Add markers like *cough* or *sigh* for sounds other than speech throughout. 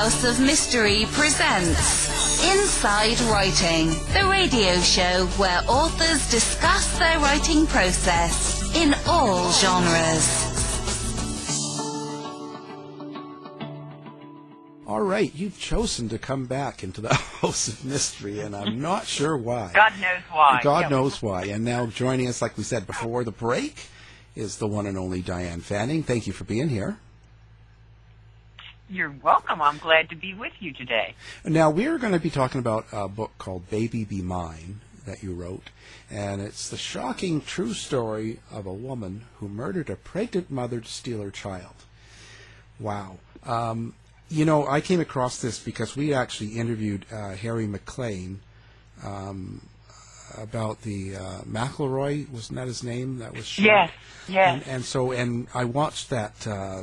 House of Mystery presents Inside Writing, the radio show where authors discuss their writing process in all genres. All right, you've chosen to come back into the *laughs* House of Mystery, and I'm not sure why. God knows why. God Yep. knows why. And now joining us, like we said before the break, is the one and only Diane Fanning. Thank you for being here. You're welcome. I'm glad to be with you today. Now, we're going to be talking about a book called Baby Be Mine that you wrote, and it's the shocking true story of a woman who murdered a pregnant mother to steal her child. Wow. Um, you know, I came across this because we actually interviewed uh, Harry MacLean um, about the uh, McElroy, wasn't that his name? That was shot? Yes, yes. And, and so, and I watched that uh,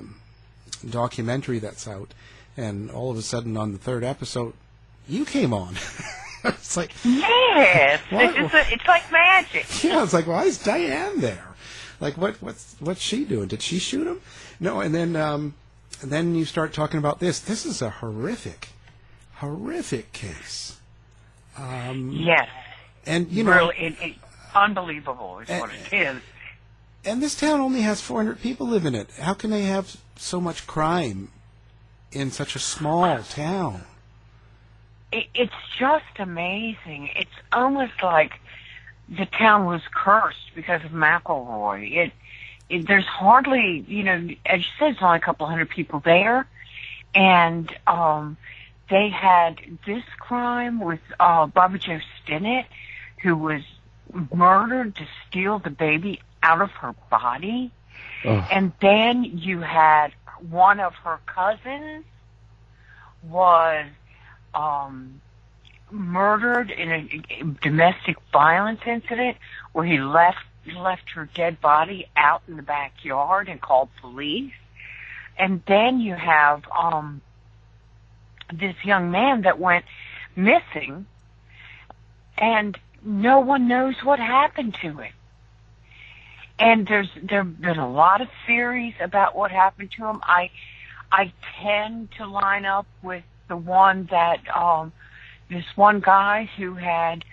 documentary that's out, and all of a sudden on the third episode, you came on. *laughs* it's like, Yes, *laughs* it's, a, it's like magic. *laughs* yeah, it's like, why is Diane there? Like, what, what's, what's she doing? Did she shoot him? No, and then, um, and then you start talking about this. This is a horrific, horrific case. Um, Yes, And you know, really, it, it, unbelievable is Eh, what it is. And this town only has 400 people live in it. How can they have so much crime in such a small town? It's just amazing. It's almost like the town was cursed because of McElroy. It, it there's hardly, you know, as you said, it's only a couple hundred people there, and um, they had this crime with uh, Barbara Joe Stinnett, who was murdered to steal the baby out of her body, and then you had one of her cousins was um, murdered in a, a domestic violence incident where he left left her dead body out in the backyard and called police. And then you have um, this young man that went missing, and no one knows what happened to him. And there's there've been a lot of theories about what happened to him. I I tend to line up with the one that um, this one guy who had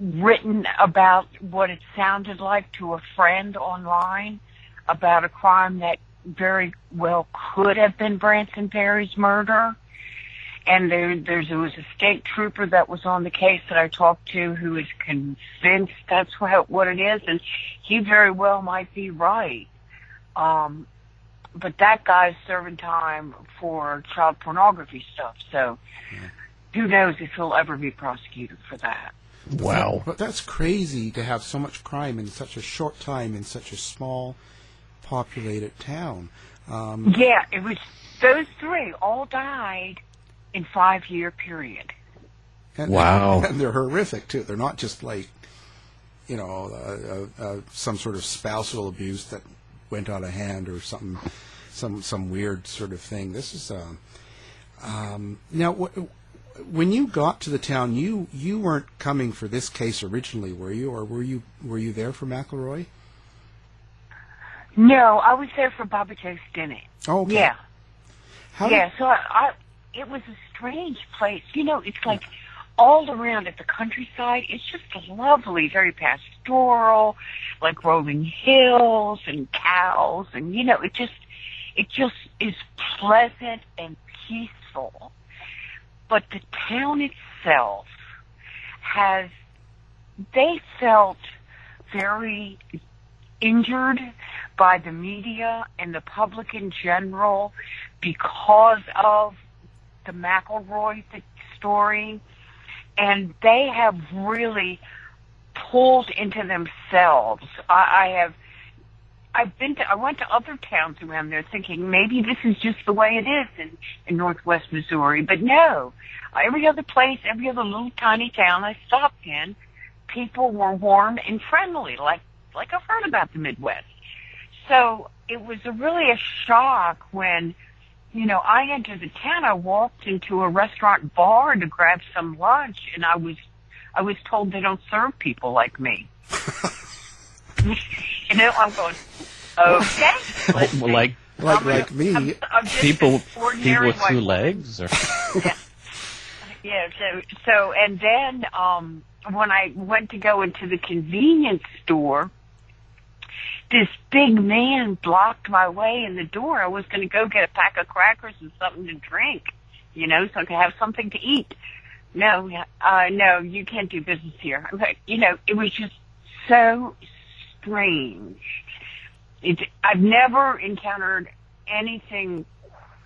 written about what it sounded like to a friend online about a crime that very well could have been Branson Perry's murder. And there, there's, there was a state trooper that was on the case that I talked to who is convinced that's what, what it is, and he very well might be right. Um, but that guy's serving time for child pornography stuff, so who knows if he'll ever be prosecuted for that. Wow. But that's crazy to have so much crime in such a short time in such a small, populated town. Um, Yeah, it was those three all died in five year period. and, Wow. And they're horrific too. They're not just like, you know, uh, uh, uh, some sort of spousal abuse that went out of hand or something, some some weird sort of thing. This is um, um, now. Wh- when you got to the town, you you weren't coming for this case originally, were you, or were you were you there for McElroy? No, I was there for Bobbie Jo Stinnett. Oh, okay. Yeah. How yeah, so I, I, it was a strange place. You know, it's like all around at the countryside. It's just lovely, very pastoral, like rolling hills and cows, and you know, it just, it just is pleasant and peaceful. But the town itself has, they felt very injured by the media and the public in general because of the McElroy story. And they have really pulled into themselves. I, I have, I've been to, I went to other towns around there thinking maybe this is just the way it is in, in Northwest Missouri, but no. Every other place, every other little tiny town I stopped in, people were warm and friendly, like, like I've heard about the Midwest. So it was a, really a shock when, you know, I entered the town. I walked into a restaurant bar to grab some lunch, and I was, I was told they don't serve people like me. *laughs* you know, I'm going, okay. like like a- like me. I'm- I'm People, people with two legs, or *laughs* Yeah, so so and then um when I went to go into the convenience store, this big man blocked my way in the door. I was going to go get a pack of crackers and something to drink, you know, so I could have something to eat. No, uh, no, you can't do business here. I'm like, You know, it was just so strange. It, I've never encountered anything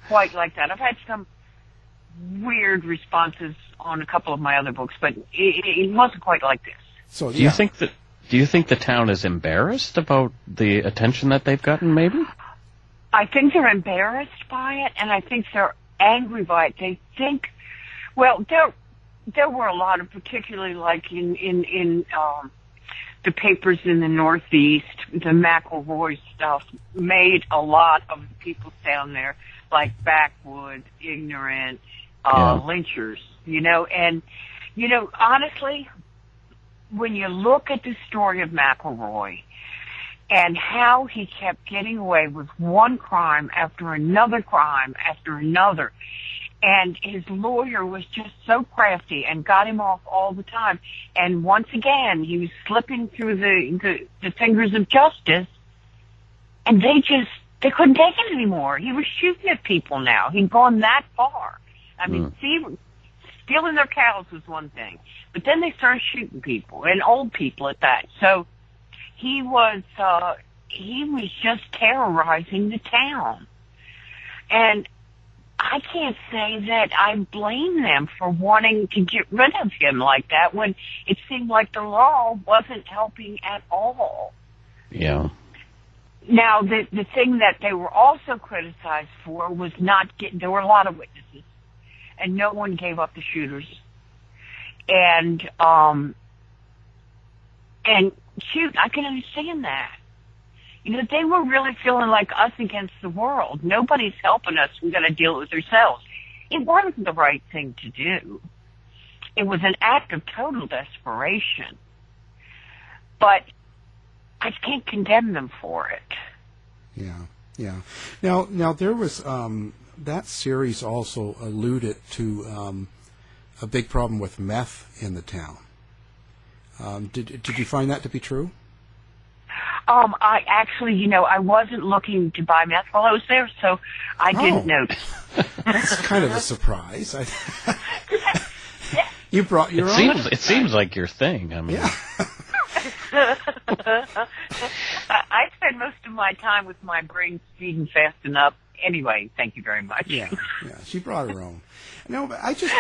quite like that. I've had some weird responses on a couple of my other books, but it, it wasn't quite like this. So do you think that? Do you think the town is embarrassed about the attention that they've gotten? Maybe. I think they're embarrassed by it, and I think they're angry by it. They think, well, there there were a lot of, particularly like in in in um, the papers in the Northeast, the McElroy stuff made a lot of people down there like backwoods, ignorant, uh, Yeah. lynchers, you know, and you know, honestly, when you look at the story of McElroy and how he kept getting away with one crime after another crime after another, and his lawyer was just so crafty and got him off all the time. And once again, he was slipping through the the, the fingers of justice, and they just they couldn't take it anymore. He was shooting at people now. He'd gone that far. I mean, hmm. see, stealing their cows was one thing, but then they started shooting people and old people at that. So he was uh, he was just terrorizing the town, and I can't say that I blame them for wanting to get rid of him like that when it seemed like the law wasn't helping at all. Yeah. Now, the the thing that they were also criticized for was not getting. There were a lot of witnesses, and no one gave up the shooters. And um, and shoot, I can understand that. You know, they were really feeling like us against the world. Nobody's helping us. We got to deal with ourselves. It wasn't the right thing to do. It was an act of total desperation. But I can't condemn them for it. Yeah, yeah. Now, now there was um, that series also alluded to um, a big problem with meth in the town. Um, did did you find that to be true? Um, I actually, you know, I wasn't looking to buy meth while I was there, so I Oh. didn't notice. *laughs* *laughs* That's kind of a surprise. I, *laughs* you brought your It own. seems it seems like your thing. I mean, Yeah. I, I spend most of my time with my brain speeding fast enough. Anyway, thank you very much. Yeah, yeah. She brought her own. *laughs* No, but I just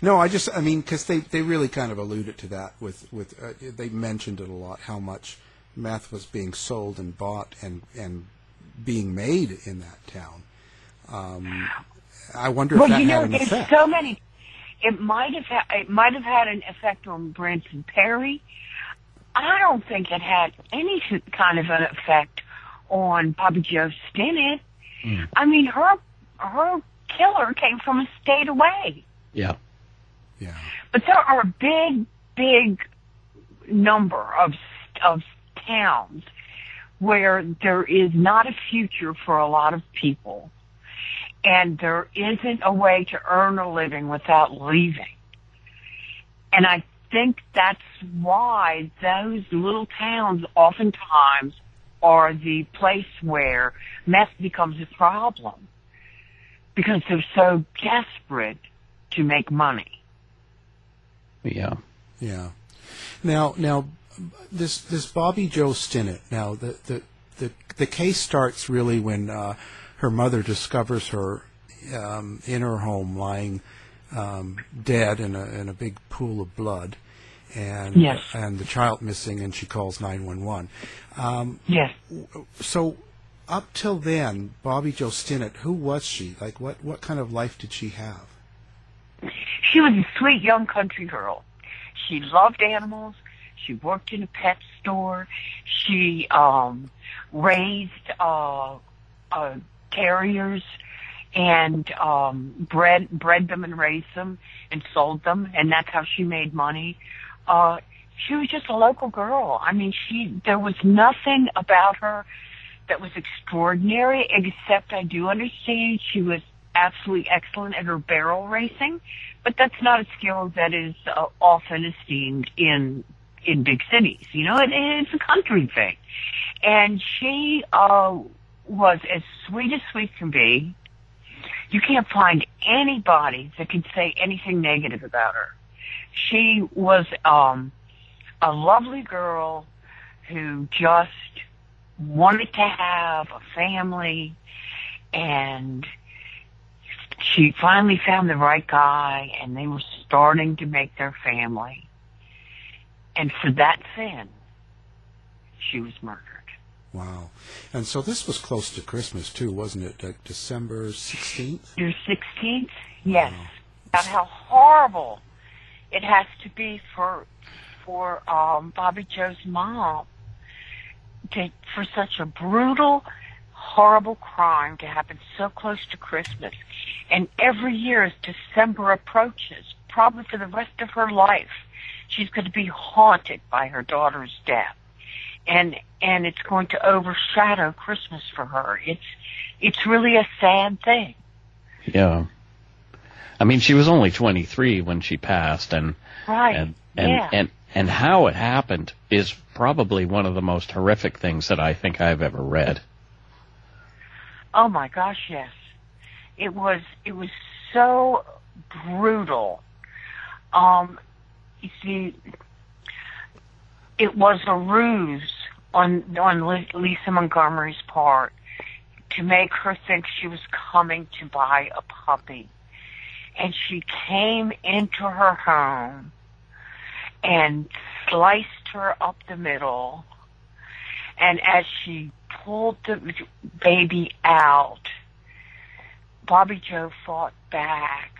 no. I just I mean because they they really kind of alluded to that with with uh, they mentioned it a lot how much meth was being sold and bought and and being made in that town. Um, I wonder if Well, that you know, had an there's effect. so many. It might have ha- it might have had an effect on Branson Perry. I don't think it had any kind of an effect on Bobbie Jo Stinnett. I mean, her her killer came from a state away. yeah, yeah, But there are a big, big number of of towns where there is not a future for a lot of people, and there isn't a way to earn a living without leaving. And I think that's why those little towns oftentimes are the place where meth becomes a problem because they're so desperate to make money. yeah. yeah. Now now this this Bobbie Jo Stinnett. Now the the the, the case starts really when uh, her mother discovers her um, in her home lying um, dead in a in a big pool of blood, and Yes. and the child missing, and she calls nine one one. Um, Yes. So up till then, Bobbie Jo Stinnett, who was she? Like what what kind of life did she have? She was a sweet young country girl. She loved animals. She worked in a pet store. She um, raised uh, uh, terriers and um, bred bred them and raised them and sold them, and that's how she made money. Uh, she was just a local girl. I mean, she there was nothing about her that was extraordinary, except I do understand she was absolutely excellent at her barrel racing, but that's not a skill that is uh, often esteemed in in big cities. You know, it, it's a country thing. And she uh, was as sweet as sweet can be. You can't find anybody that can say anything negative about her. She was um, a lovely girl who just wanted to have a family and she finally found the right guy and they were starting to make their family. And for that sin, she was murdered. Wow. And so this was close to Christmas too, wasn't it? Like December 16th? Your 16th? Yes. About how horrible it has to be for for um Bobbie Jo's mom to for such a brutal horrible crime to happen so close to Christmas. And every year as December approaches, probably for the rest of her life, she's going to be haunted by her daughter's death. And, and it's going to overshadow Christmas for her. It's, it's really a sad thing. Yeah. I mean, she was only 23 when she passed and, Right. and, and, yeah. and, and how it happened is probably one of the most horrific things that I think I've ever read. Oh my gosh, yes. It was it was so brutal. Um you see it was a ruse on on Lisa Montgomery's part to make her think she was coming to buy a puppy. And she came into her home and sliced her up the middle. And as she pulled the baby out, Bobbie Jo fought back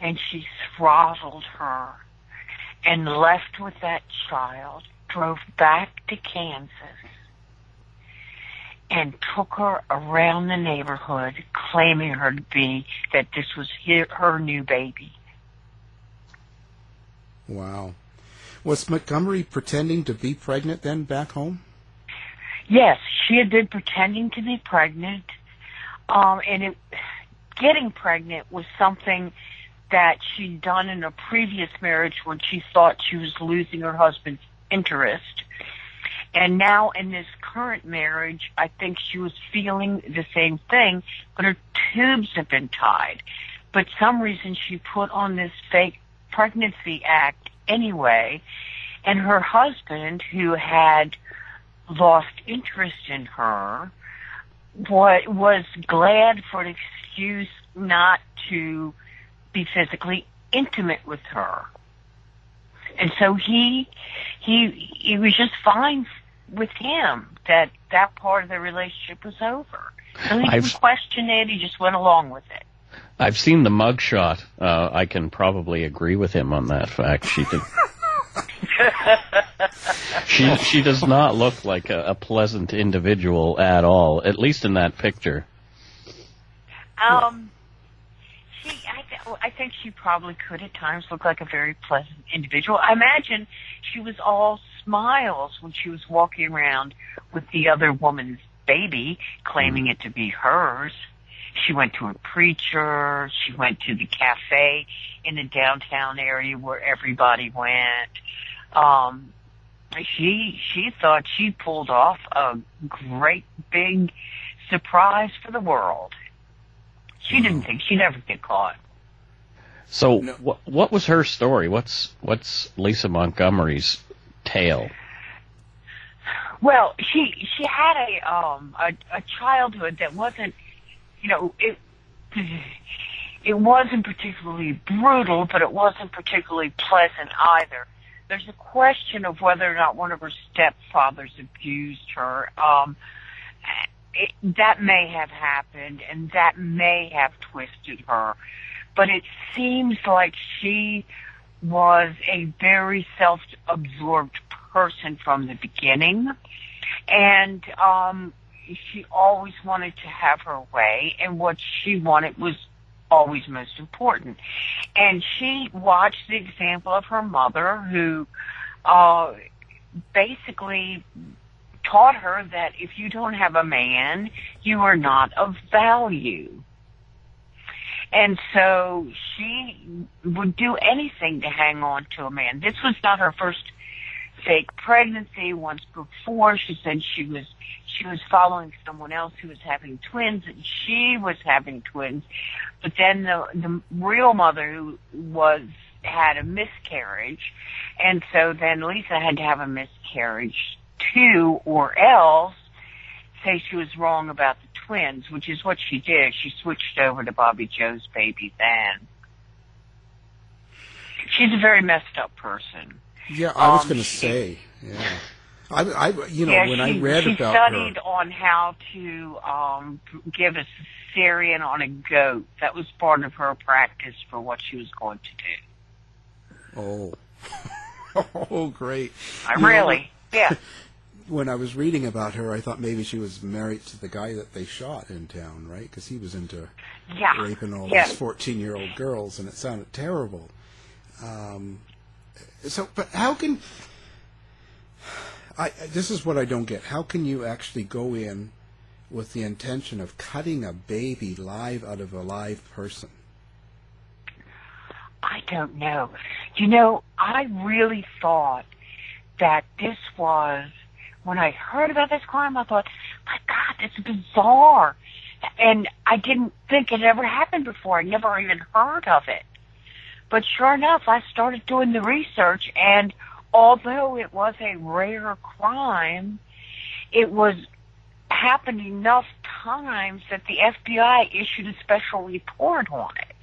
and she throttled her and left with that child, drove back to Kansas and took her around the neighborhood claiming her to be that this was her, her new baby. Wow. Was Montgomery pretending to be pregnant then back home? Yes, she had been pretending to be pregnant, um, and it, getting pregnant was something that she'd done in a previous marriage when she thought she was losing her husband's interest. And now in this current marriage, I think she was feeling the same thing, but her tubes have been tied. But some reason she put on this fake pregnancy act anyway, and her husband, who had lost interest in her, was glad for an excuse not to be physically intimate with her. And so he he he was just fine with him that that part of the relationship was over. So he didn't I've- question it, he just went along with it. I've seen the mugshot. Uh, I can probably agree with him on that fact. She did. *laughs* she she does not look like a, a pleasant individual at all. At least in that picture. Um, she, I, th- I think she probably could at times look like a very pleasant individual. I imagine she was all smiles when she was walking around with the other woman's baby, claiming it to be hers. She went to a preacher. She went to the cafe in the downtown area where everybody went. Um, she she thought she pulled off a great big surprise for the world. She didn't think she'd ever get caught. So No. what what was her story? What's what's Lisa Montgomery's tale? Well, she she had a um a, a childhood that wasn't, you know, it it wasn't particularly brutal, but it wasn't particularly pleasant either. There's a question of whether or not one of her stepfathers abused her. Um, it, that may have happened, and that may have twisted her. But it seems like she was a very self-absorbed person from the beginning, and um, she always wanted to have her way, and what she wanted was always most important. And she watched the example of her mother, who uh, basically taught her that if you don't have a man, you are not of value. And so she would do anything to hang on to a man. This was not her first fake pregnancy. Once before, she said she was she was following someone else who was having twins, and she was having twins. But then the the real mother who was had a miscarriage, and so then Lisa had to have a miscarriage too, or else say she was wrong about twins, which is what she did. She switched over to Bobbie Jo's baby then. She's a very messed up person. Yeah, I was Um, going to say. Yeah, I, I, you know, yeah, when she, I read about she about studied her, on how to um, give a cesarean on a goat. That was part of her practice for what she was going to do. oh, *laughs* oh, great. I You know, really, yeah. *laughs* when I was reading about her, I thought maybe she was married to the guy that they shot in town, right? Because he was into Yeah. raping all Yeah. these fourteen-year-old girls, and it sounded terrible. Um, so, but how can I? This is what I don't get. How can you actually go in with the intention of cutting a baby live out of a live person? I don't know. You know, I really thought that this was when I heard about this crime. I thought, my God, it's bizarre, and I didn't think it ever happened before. I never even heard of it. But sure enough, I started doing the research, and although it was a rare crime, it was happened enough times that the FBI issued a special report on it.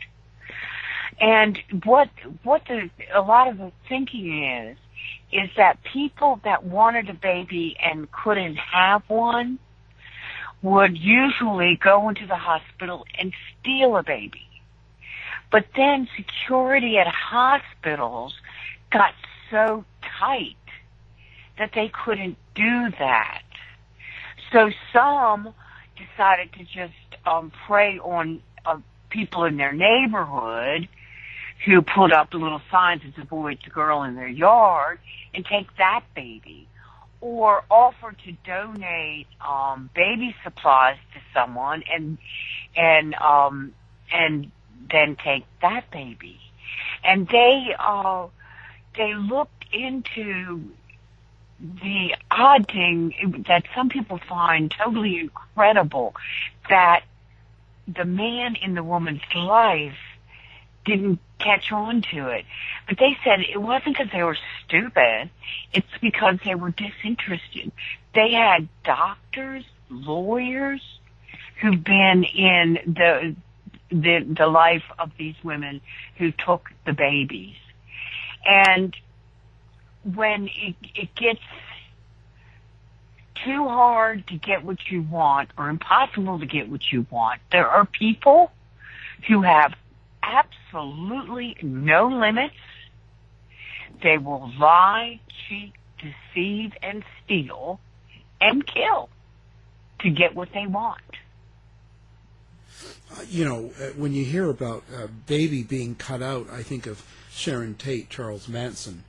And what what the a lot of the thinking is is that people that wanted a baby and couldn't have one would usually go into the hospital and steal a baby. But then security at hospitals got so tight that they couldn't do that. So some decided to just um, prey on uh, people in their neighborhood who put up the little signs as a boy to girl in their yard and take that baby or offer to donate um baby supplies to someone and and um and then take that baby. And they uh they looked into the odd thing that some people find totally incredible that the man in the woman's life didn't catch on to it. But they said it wasn't because they were stupid. It's because they were disinterested. They had doctors, lawyers who've been in the the the life of these women who took the babies. And when it, it gets too hard to get what you want or impossible to get what you want, there are people who have absolutely no limits. They will lie, cheat, deceive, and steal and kill to get what they want. Uh, you know, uh, when you hear about a baby being cut out, I think of Sharon Tate, Charles Manson.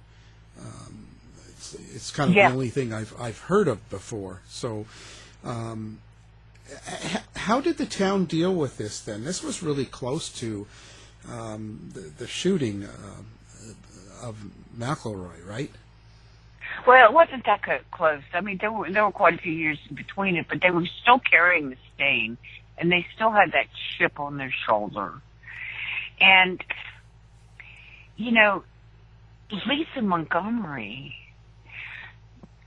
Um, it's, it's kind of Yeah. the only thing I've I've heard of before. So, um, how did the town deal with this then? This was really close to um, the, the shooting uh, of McElroy, right? Well, it wasn't that close. I mean, there were there were quite a few years between it, but they were still carrying the stain, and they still had that chip on their shoulder. And you know, Lisa Montgomery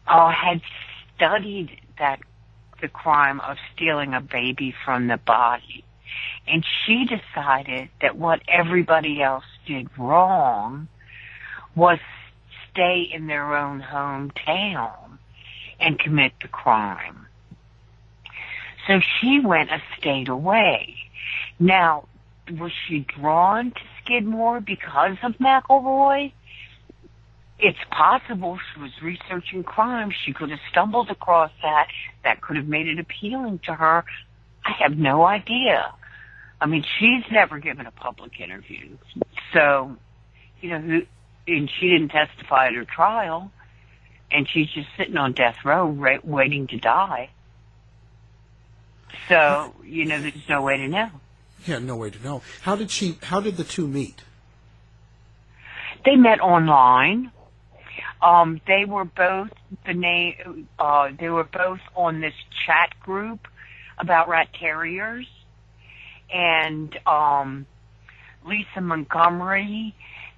uh, had studied that the crime of stealing a baby from the body, and she decided that what everybody else did wrong was stay in their own hometown and commit the crime. So she went a state away. Now, was she drawn to Skidmore because of McElroy? It's possible she was researching crime. She could have stumbled across that. That could have made it appealing to her. I have no idea. I mean, she's never given a public interview. So, you know, who, and she didn't testify at her trial. and she's just sitting on death row, right, waiting to die. So you know, there's no way to know. Yeah, no way to know. How did she? How did the two meet? They met online. Um, they were both the name. Uh, they were both on this chat group about rat terriers, and um, Lisa Montgomery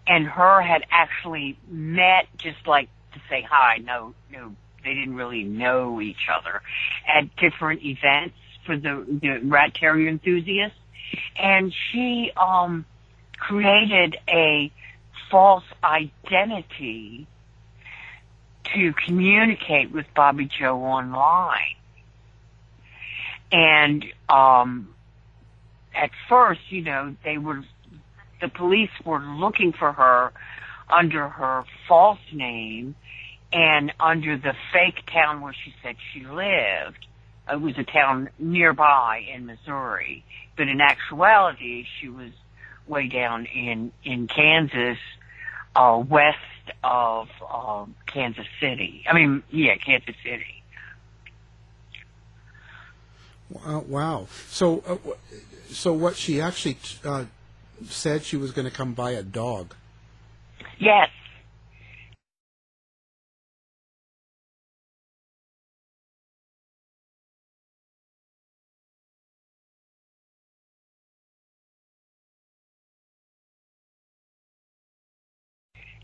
and her had actually met just like to say hi. No, no, they didn't really know each other at different events for the, the rat terrier enthusiasts. And she, um, created a false identity to communicate with Bobbie Jo online. And, um, at first, you know, they were, the police were looking for her under her false name and under the fake town where she said she lived. It was a town nearby in Missouri, but in actuality, she was way down in in Kansas, uh, west of uh, Kansas City. I mean, yeah, Kansas City. Wow! wow. So, uh, so what she actually uh, said she was going to come buy a dog. Yes.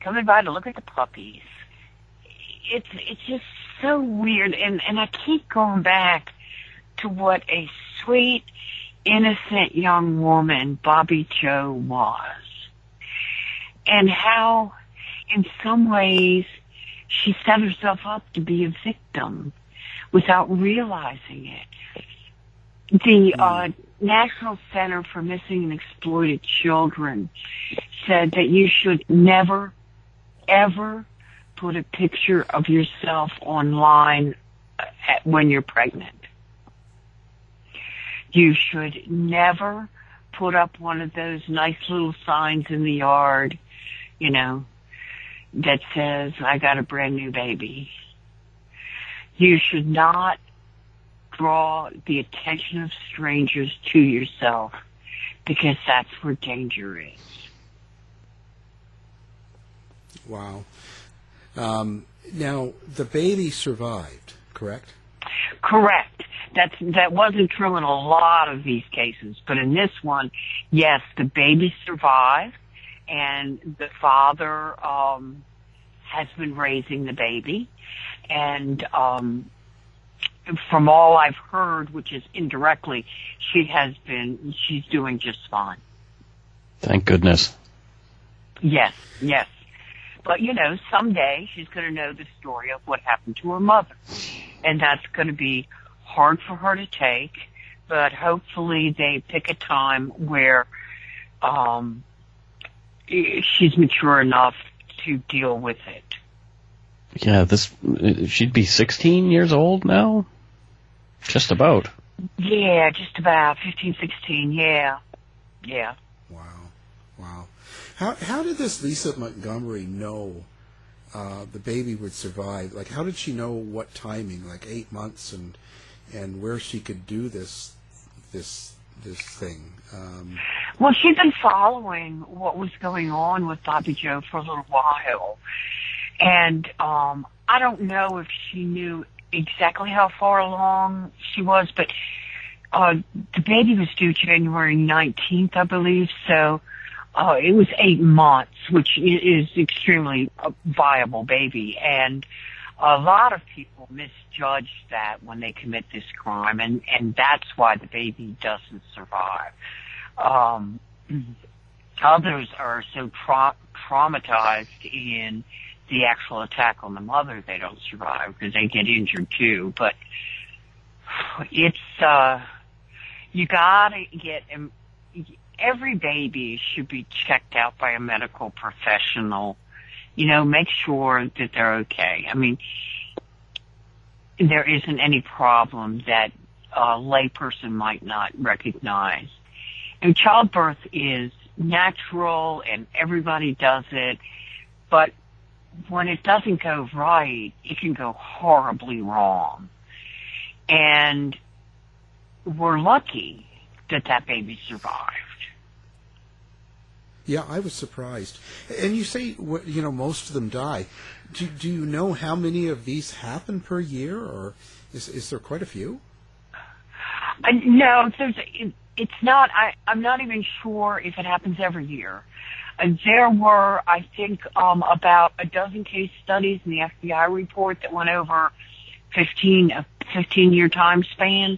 Coming by to look at the puppies. It's it's just so weird, and and I keep going back to what a sweet, innocent young woman Bobbie Jo was and how in some ways she set herself up to be a victim without realizing it. The uh, National Center for Missing and Exploited Children said that you should never, ever put a picture of yourself online when you're pregnant. You should never put up one of those nice little signs in the yard you know, that says, I got a brand new baby. You should not draw the attention of strangers to yourself because that's where danger is. Wow. Um, now, the baby survived, correct? Correct. That's that wasn't true in a lot of these cases, but in this one, yes, the baby survived and the father um, has been raising the baby, and um, from all I've heard, which is indirectly, she has been she's doing just fine. Thank goodness. Yes, yes. But you know, someday she's going to know the story of what happened to her mother, and that's going to be hard for her to take. But hopefully, they pick a time where um, she's mature enough to deal with it. Yeah, this she'd be 16 years old now. Just about. Yeah, just about 15, 16. Yeah, yeah. Wow, wow. How how did this Lisa Montgomery know uh, the baby would survive? Like, how did she know what timing? Like eight months, and and where she could do this this this thing. Um, well, she'd been following what was going on with Bobbie Jo for a little while, and um, I don't know if she knew exactly how far along she was, but uh, the baby was due January 19th, I believe, so uh, it was eight months, which is extremely a viable baby, and a lot of people misjudge that when they commit this crime, and and that's why the baby doesn't survive. Um, others are so tra- traumatized in the actual attack on the mother they don't survive because they get injured too. But it's uh, you gotta get every baby should be checked out by a medical professional you know, make sure that they're okay. I mean, there isn't any problem that a layperson might not recognize. And childbirth is natural and everybody does it, but when it doesn't go right, it can go horribly wrong. And we're lucky that that baby survived. Yeah, I was surprised. And you say, you know, most of them die. Do, do you know how many of these happen per year, or is, is there quite a few? Uh, no, there's, it, it's not, I, I'm not even sure if it happens every year. Uh, there were, I think, um, about a dozen case studies in the FBI report that went over 15, a 15 year time span.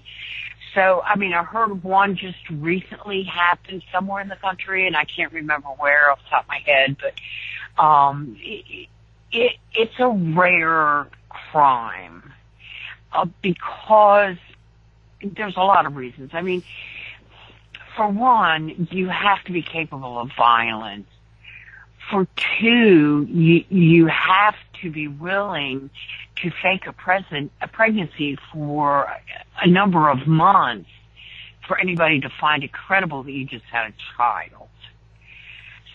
So, I mean, I heard one just recently happened somewhere in the country, and I can't remember where off the top of my head, but um, it, it, it's a rare crime uh, because there's a lot of reasons. I mean, for one, you have to be capable of violence. For two, you, you have to be willing to fake a present, a pregnancy for a number of months for anybody to find it credible that you just had a child.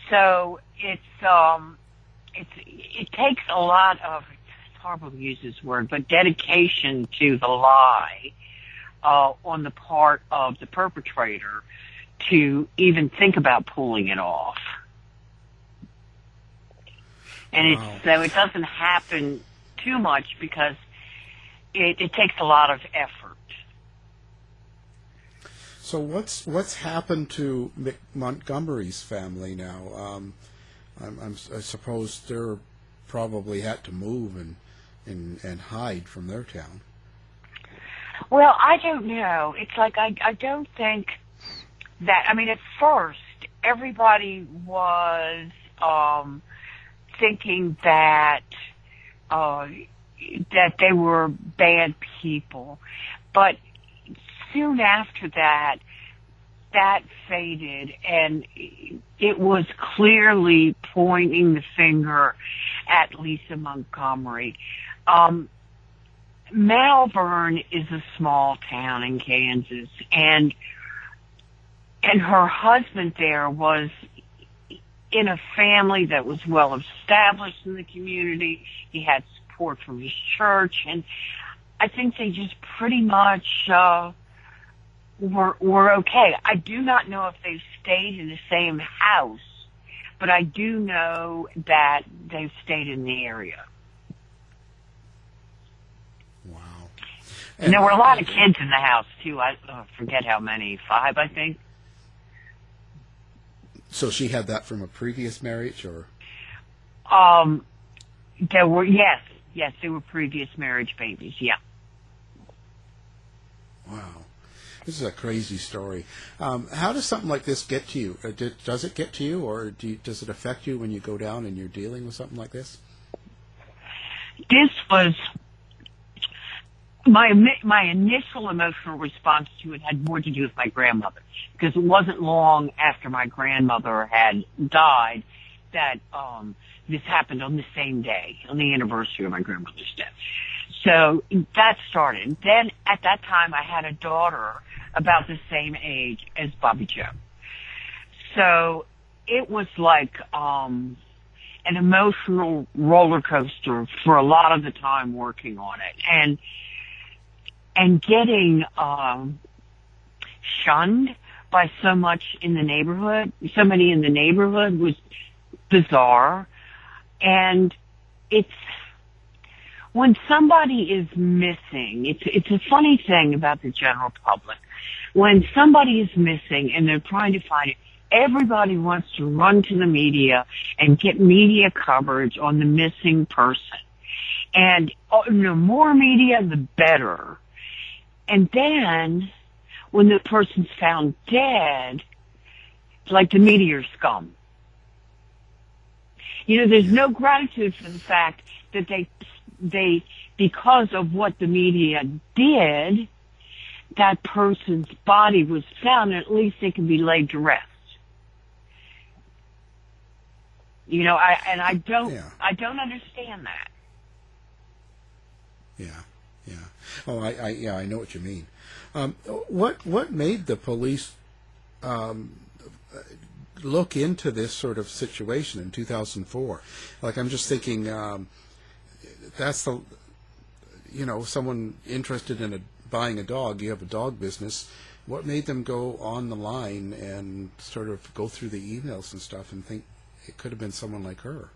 So it's, um, it's, it takes a lot of, it's horrible to use this word, but dedication to the lie, uh, on the part of the perpetrator to even think about pulling it off. And Wow. it's, so it doesn't happen too much because it, it takes a lot of effort. So what's what's happened to Mc- Montgomery's family now? Um, I'm, I'm, I suppose they're probably had to move and, and and hide from their town. Well, I don't know. It's like I I don't think that I mean at first everybody was um thinking that uh that they were bad people. But soon after that that faded and it was clearly pointing the finger at Lisa Montgomery. Um Melvern is a small town in Kansas and and her husband there was in a family that was well established in the community. He had support from his church and I think they just pretty much uh were were okay. I do not know if they've stayed in the same house, but I do know that they've stayed in the area. Wow. And there were a lot of kids in the house too. I uh, forget how many, five, I think. So she had that from a previous marriage, or Um, there were yes, yes, there were previous marriage babies. Yeah. wow, this is a crazy story. Um, how does something like this get to you? Uh, did, does it get to you, or do you, does it affect you when you go down and you're dealing with something like this? This was my my initial emotional response to it had more to do with my grandmother because it wasn't long after my grandmother had died that um this happened on the same day on the anniversary of my grandmother's death. So that started. Then at that time I had a daughter about the same age as Bobbie Jo. So it was like um an emotional roller coaster for a lot of the time working on it and and getting um shunned by so much in the neighborhood so many in the neighborhood was bizarre and it's when somebody is missing it's it's a funny thing about the general public when somebody is missing and they're trying to find it everybody wants to run to the media and get media coverage on the missing person. And uh, the more media, the better. And then when the person's found dead, it's like the are scum. You know, there's no gratitude for the fact that they, they, because of what the media did, that person's body was found, and at least they can be laid to rest. You know, I and I don't Yeah. I don't understand that. Yeah, yeah. Oh, I, I yeah, I know what you mean. Um, what what made the police um, look into this sort of situation in 2004? Like, I'm just thinking, um, that's the, you know, someone interested in a, buying a dog. You have a dog business. What made them go on the line and sort of go through the emails and stuff and think it could have been someone like her?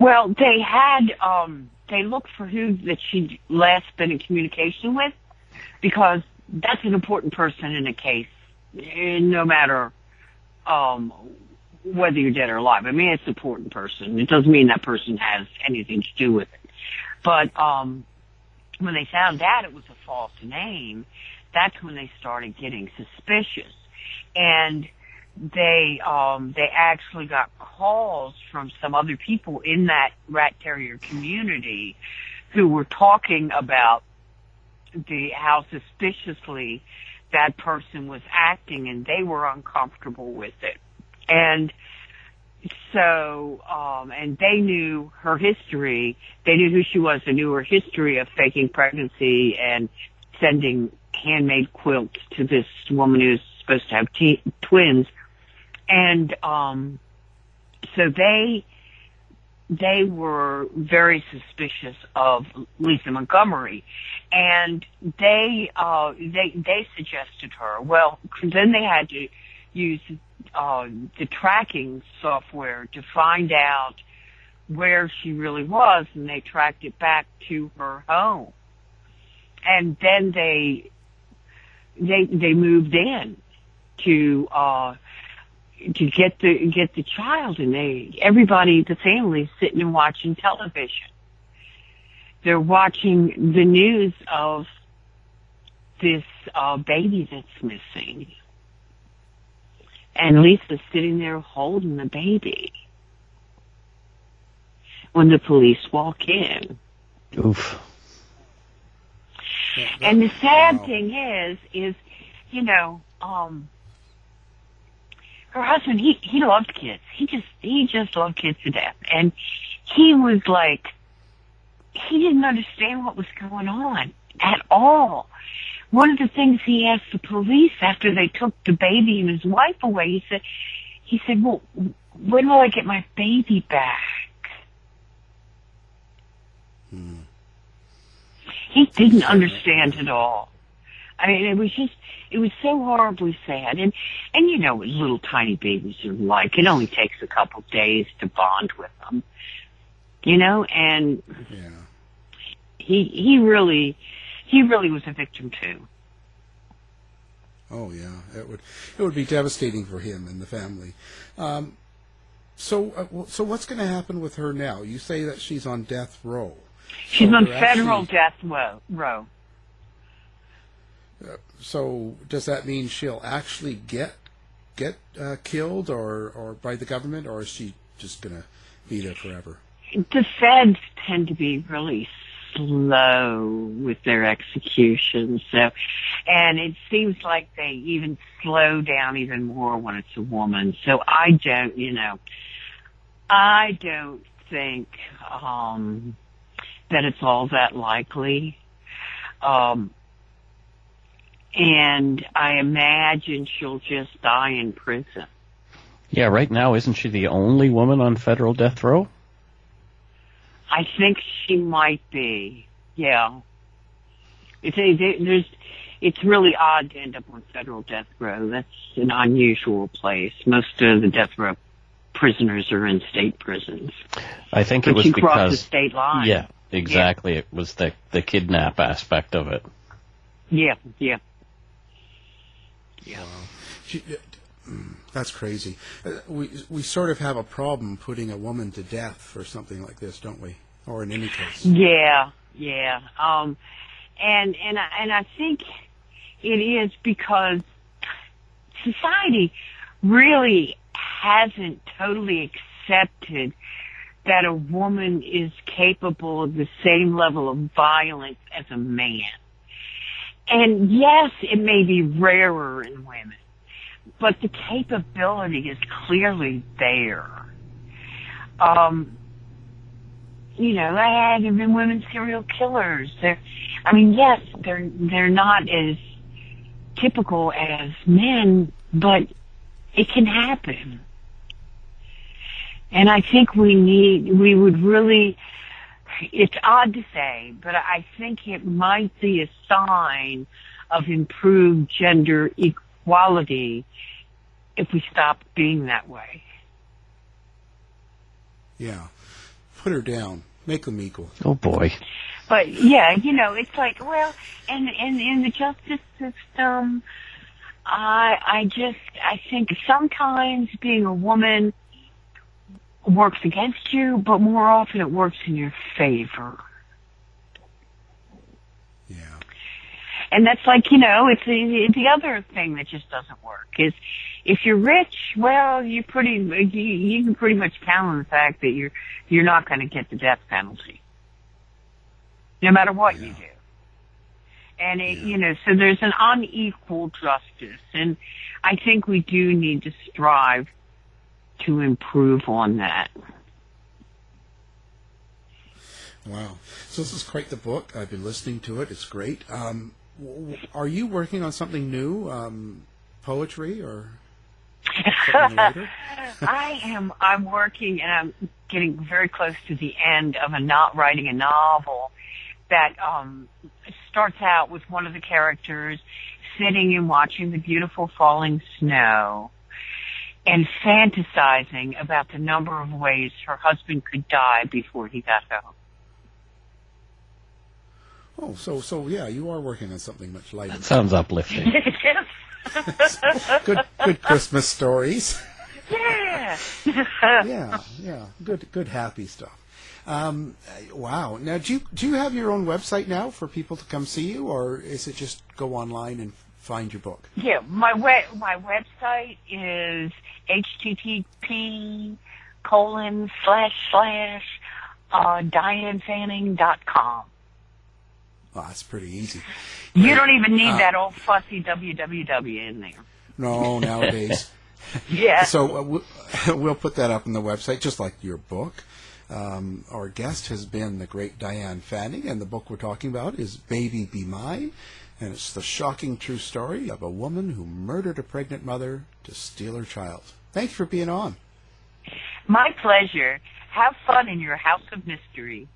Well, they had um they looked for who that she'd last been in communication with because that's an important person in a case, no matter um whether you're dead or alive. I mean, it's an important person. It doesn't mean that person has anything to do with it. But um when they found out it was a false name, that's when they started getting suspicious. And they um they actually got calls from some other people in that rat terrier community who were talking about the how suspiciously that person was acting and they were uncomfortable with it. And so um and they knew her history. They knew who she was. They knew her history of faking pregnancy and sending handmade quilts to this woman who's supposed to have t- twins and um so they they were very suspicious of Lisa Montgomery. And they uh they they suggested her. Well then they had to use uh the tracking software to find out where she really was and they tracked it back to her home. And then they they they moved in to uh to get the get the child and they everybody the family sitting and watching television they're watching the news of this uh baby that's missing and lisa's sitting there holding the baby when the police walk in Oof. and the sad Wow. thing is is you know um her husband he he loved kids. He just he just loved kids to death. And he was like he didn't understand what was going on at all. One of the things he asked the police after they took the baby and his wife away he said he said well when will i get my baby back? He didn't understand at all I mean, it was just, it was so horribly sad. And, and you know what little tiny babies are like. It only takes a couple days to bond with them. You know, and Yeah. he, he really, he really was a victim too. Oh yeah, it would it would be devastating for him and the family. Um, so uh, so what's going to happen with her now? You say that she's on death row. She's So on federal actually- death row. So does that mean she'll actually get get uh, killed or or by the government, or is she just going to be there forever? The feds tend to be really slow with their executions. So, and it seems like they even slow down even more when it's a woman. So I don't, you know, I don't think, um, that it's all that likely. Um, and I imagine she'll just die in prison. Yeah, right now, isn't she the only woman on federal death row? I think she might be. Yeah. It's there's, it's really odd to end up on federal death row. That's an unusual place. Most of the death row prisoners are in state prisons. I think But it was you cross the state line. Yeah, exactly. It was the the kidnap aspect of it. Yeah, yeah. She, uh, mm, that's crazy. Uh, we we sort of have a problem putting a woman to death for something like this, don't we? Or in any case. Yeah, yeah. Um, and and I, and I think it is because society really hasn't totally accepted that a woman is capable of the same level of violence as a man. And yes, it may be rarer in women, but the capability is clearly there. Um, you know, there have been women serial killers. They're, I mean, yes, they're they're not as typical as men, but It can happen. And I think we need, we would really, it's odd to say, but I think it might be a sign of improved gender equality if we stop being that way. Yeah. Put her down. Make them equal. Oh boy. But yeah, you know, it's like, well, and and in the justice system, I I just I think sometimes being a woman works against you, but more often it works in your favor. Yeah. And that's like, you know, it's the, the other thing that just doesn't work is if you're rich, well, you pretty, you, you can pretty much count on the fact that you're, you're not going to get the death penalty. No matter what you do. And it, Yeah. you know, so there's an unequal justice and I think we do need to strive to improve on that. Wow. So this is quite the book. I've been listening to it. It's great. Um, w- w- are you working on something new? Um, poetry or something later? *laughs* I am. I'm working, and I'm getting very close to the end of a not writing a novel that um, starts out with one of the characters sitting and watching the beautiful falling snow and fantasizing about the number of ways her husband could die before he got home. Oh, so so yeah, you are working on something much lighter. That Sounds uplifting. *laughs* *laughs* good good Christmas stories. yeah. *laughs* yeah, yeah, good, good, happy stuff. Um, wow. Now, do you do you have your own website now for people to come see you, or is it just go online and find your book? Yeah, my we- my website is http colon slash slash uh, dianefanning.com. Oh, that's pretty easy. You don't even need Uh, that old fussy www in there. No, nowadays. *laughs* *laughs* Yeah. so uh, we'll, *laughs* we'll put that up on the website, just like your book. Um, our guest has been the great Diane Fanning, and the book we're talking about is Baby Be Mine, and it's the shocking true story of a woman who murdered a pregnant mother to steal her child. Thanks for being on. My pleasure. Have fun in your house of mystery.